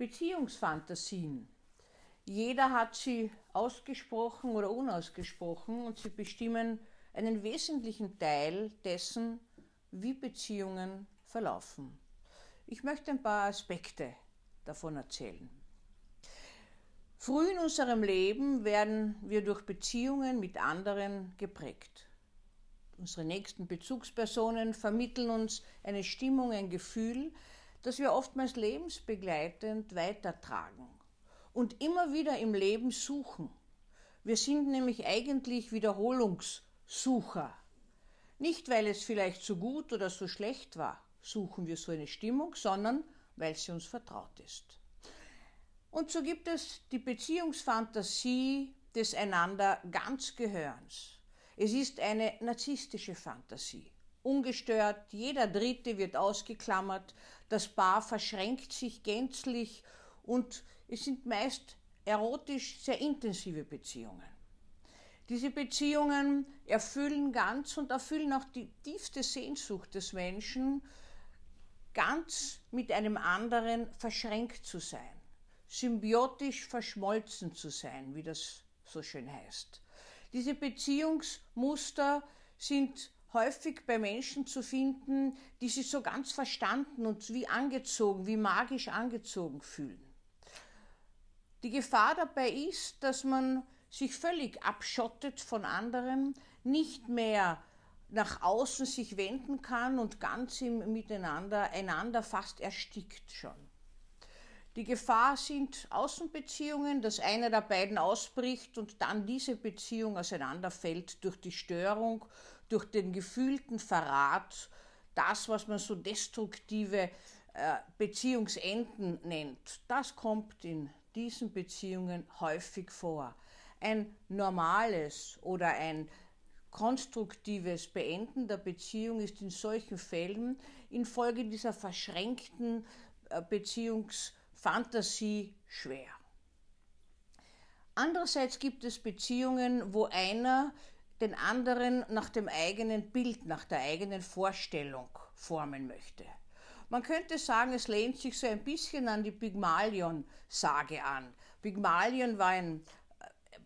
Beziehungsfantasien. Jeder hat sie ausgesprochen oder unausgesprochen und sie bestimmen einen wesentlichen Teil dessen, wie Beziehungen verlaufen. Ich möchte ein paar Aspekte davon erzählen. Früh in unserem Leben werden wir durch Beziehungen mit anderen geprägt. Unsere nächsten Bezugspersonen vermitteln uns eine Stimmung, ein Gefühl, das wir oftmals lebensbegleitend weitertragen und immer wieder im Leben suchen. Wir sind nämlich eigentlich Wiederholungssucher. Nicht, weil es vielleicht so gut oder so schlecht war, suchen wir so eine Stimmung, sondern weil sie uns vertraut ist. Und so gibt es die Beziehungsfantasie des einander ganz Gehörens. Es ist eine narzisstische Fantasie ungestört, jeder Dritte wird ausgeklammert, das Paar verschränkt sich gänzlich und es sind meist erotisch sehr intensive Beziehungen. Diese Beziehungen erfüllen ganz und erfüllen auch die tiefste Sehnsucht des Menschen, ganz mit einem anderen verschränkt zu sein, symbiotisch verschmolzen zu sein, wie das so schön heißt. Diese Beziehungsmuster sind häufig bei Menschen zu finden, die sich so ganz verstanden und wie angezogen, wie magisch angezogen fühlen. Die Gefahr dabei ist, dass man sich völlig abschottet von anderen, nicht mehr nach außen sich wenden kann und ganz im Miteinander einander fast erstickt schon. Die Gefahr sind Außenbeziehungen, dass einer der beiden ausbricht und dann diese Beziehung auseinanderfällt durch die Störung, durch den gefühlten Verrat, das, was man so destruktive äh, Beziehungsenden nennt. Das kommt in diesen Beziehungen häufig vor. Ein normales oder ein konstruktives Beenden der Beziehung ist in solchen Fällen infolge dieser verschränkten äh, Beziehungs Fantasie schwer. Andererseits gibt es Beziehungen, wo einer den anderen nach dem eigenen Bild, nach der eigenen Vorstellung formen möchte. Man könnte sagen, es lehnt sich so ein bisschen an die Pygmalion-Sage an. Pygmalion war ein äh,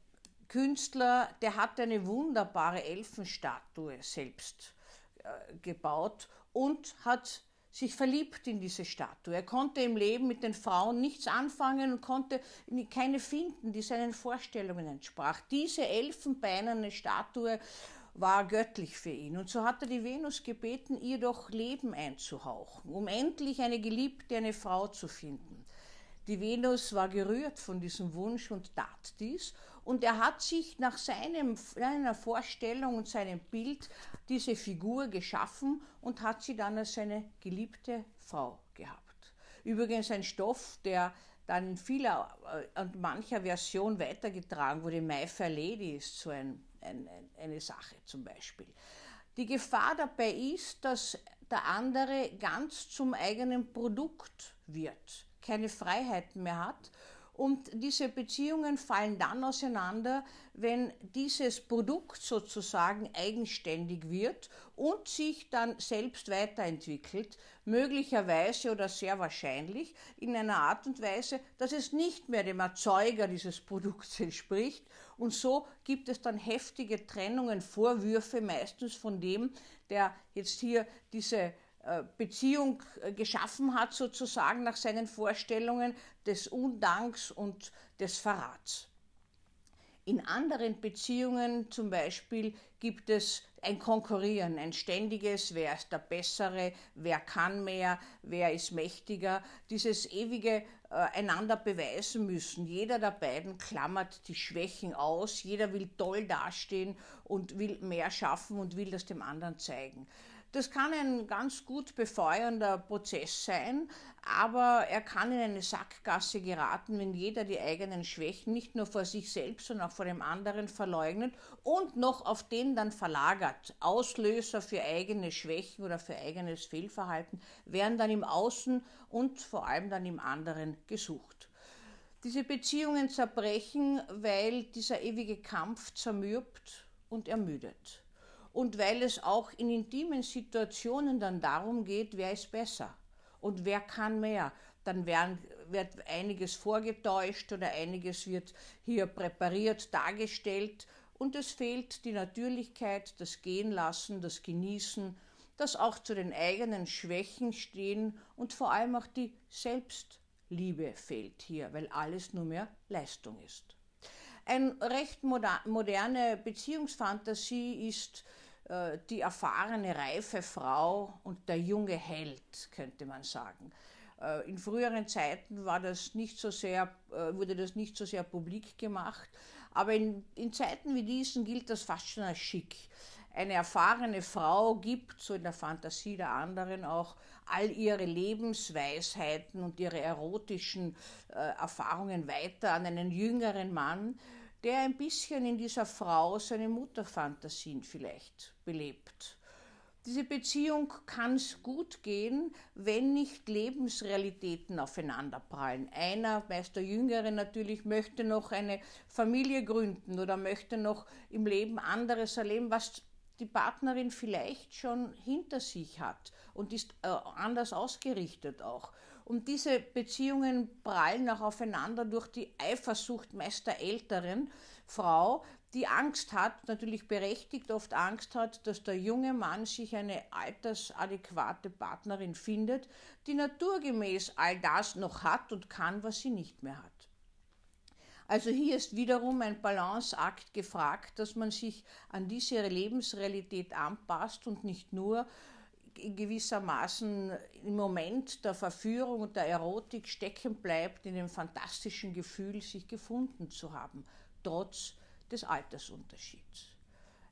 Künstler, der hat eine wunderbare Elfenstatue selbst äh, gebaut und hat sich verliebt in diese Statue. Er konnte im Leben mit den Frauen nichts anfangen und konnte keine finden, die seinen Vorstellungen entsprach. Diese elfenbeinerne Statue war göttlich für ihn. Und so hat er die Venus gebeten, ihr doch Leben einzuhauchen, um endlich eine Geliebte, eine Frau zu finden. Die Venus war gerührt von diesem Wunsch und tat dies. Und er hat sich nach seinem, seiner Vorstellung und seinem Bild diese Figur geschaffen und hat sie dann als seine geliebte Frau gehabt. Übrigens ein Stoff, der dann in vieler und äh, mancher Version weitergetragen wurde. My Fair Lady ist so ein, ein, eine Sache zum Beispiel. Die Gefahr dabei ist, dass der andere ganz zum eigenen Produkt wird keine Freiheiten mehr hat. Und diese Beziehungen fallen dann auseinander, wenn dieses Produkt sozusagen eigenständig wird und sich dann selbst weiterentwickelt, möglicherweise oder sehr wahrscheinlich in einer Art und Weise, dass es nicht mehr dem Erzeuger dieses Produkts entspricht. Und so gibt es dann heftige Trennungen, Vorwürfe meistens von dem, der jetzt hier diese Beziehung äh, geschaffen hat, sozusagen nach seinen Vorstellungen des Undanks und des Verrats. In anderen Beziehungen zum Beispiel gibt es ein Konkurrieren, ein ständiges, wer ist der Bessere, wer kann mehr, wer ist mächtiger, dieses ewige äh, einander beweisen müssen. Jeder der beiden klammert die Schwächen aus, jeder will toll dastehen und will mehr schaffen und will das dem anderen zeigen. Das kann ein ganz gut befeuernder Prozess sein, aber er kann in eine Sackgasse geraten, wenn jeder die eigenen Schwächen nicht nur vor sich selbst, sondern auch vor dem anderen verleugnet und noch auf den dann verlagert. Auslöser für eigene Schwächen oder für eigenes Fehlverhalten werden dann im Außen und vor allem dann im anderen gesucht. Diese Beziehungen zerbrechen, weil dieser ewige Kampf zermürbt und ermüdet und weil es auch in intimen Situationen dann darum geht, wer ist besser und wer kann mehr. Dann werden wird einiges vorgetäuscht oder einiges wird hier präpariert dargestellt und es fehlt die Natürlichkeit, das Gehen lassen, das Genießen, das auch zu den eigenen Schwächen stehen und vor allem auch die Selbstliebe fehlt hier, weil alles nur mehr Leistung ist. Eine recht moderne Beziehungsfantasie ist äh, die erfahrene, reife Frau und der junge Held, könnte man sagen. Äh, in früheren Zeiten war das nicht so sehr, äh, wurde das nicht so sehr publik gemacht, aber in, in Zeiten wie diesen gilt das fast schon als schick. Eine erfahrene Frau gibt, so in der Fantasie der anderen auch, all ihre Lebensweisheiten und ihre erotischen äh, Erfahrungen weiter an einen jüngeren Mann, der ein bisschen in dieser Frau seine Mutterfantasien vielleicht belebt. Diese Beziehung kann es gut gehen, wenn nicht Lebensrealitäten aufeinanderprallen. Einer, meist der Jüngere natürlich, möchte noch eine Familie gründen oder möchte noch im Leben anderes erleben, was die Partnerin vielleicht schon hinter sich hat und ist äh, anders ausgerichtet auch. Und diese Beziehungen prallen auch aufeinander durch die Eifersucht meist der älteren Frau, die Angst hat, natürlich berechtigt oft Angst hat, dass der junge Mann sich eine altersadäquate Partnerin findet, die naturgemäß all das noch hat und kann, was sie nicht mehr hat. Also hier ist wiederum ein Balanceakt gefragt, dass man sich an diese Lebensrealität anpasst und nicht nur gewissermaßen im Moment der Verführung und der Erotik stecken bleibt, in dem fantastischen Gefühl, sich gefunden zu haben, trotz des Altersunterschieds.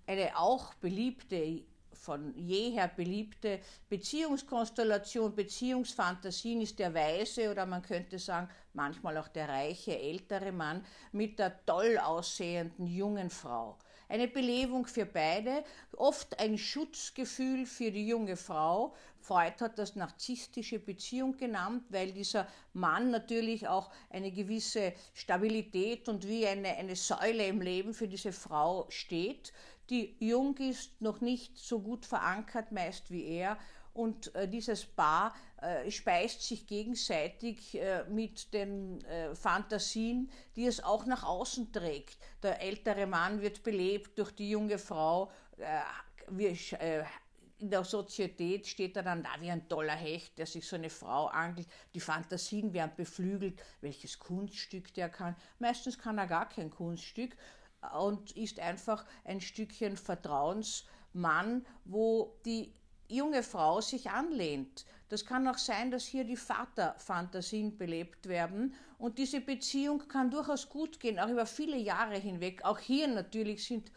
Eine auch beliebte, von jeher beliebte Beziehungskonstellation, Beziehungsfantasien ist der weise oder man könnte sagen, manchmal auch der reiche ältere Mann mit der toll aussehenden jungen Frau eine Belebung für beide, oft ein Schutzgefühl für die junge Frau. Freud hat das narzisstische Beziehung genannt, weil dieser Mann natürlich auch eine gewisse Stabilität und wie eine, eine Säule im Leben für diese Frau steht, die jung ist, noch nicht so gut verankert meist wie er und äh, dieses Paar äh, speist sich gegenseitig äh, mit den äh, Fantasien, die es auch nach außen trägt. Der ältere Mann wird belebt durch die junge Frau. Äh, wir, äh, in der Sozietät steht er dann da wie ein toller Hecht, der sich so eine Frau angelt. Die Fantasien werden beflügelt, welches Kunststück der kann. Meistens kann er gar kein Kunststück und ist einfach ein Stückchen Vertrauensmann, wo die junge Frau sich anlehnt. Das kann auch sein, dass hier die Vaterfantasien belebt werden und diese Beziehung kann durchaus gut gehen, auch über viele Jahre hinweg. Auch hier natürlich sind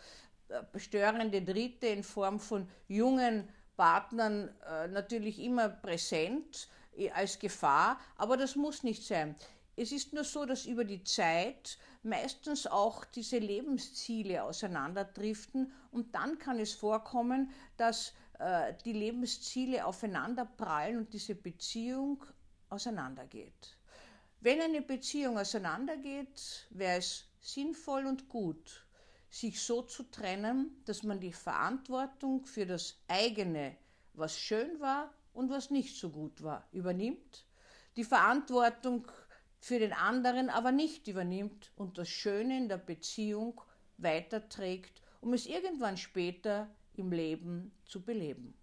äh, störende Dritte in Form von jungen Partnern äh, natürlich immer präsent äh, als Gefahr, aber das muss nicht sein. Es ist nur so, dass über die Zeit meistens auch diese Lebensziele auseinanderdriften und dann kann es vorkommen, dass die Lebensziele aufeinanderprallen und diese Beziehung auseinandergeht. Wenn eine Beziehung auseinandergeht, wäre es sinnvoll und gut, sich so zu trennen, dass man die Verantwortung für das eigene, was schön war und was nicht so gut war, übernimmt, die Verantwortung für den anderen aber nicht übernimmt und das Schöne in der Beziehung weiterträgt, um es irgendwann später im Leben zu beleben.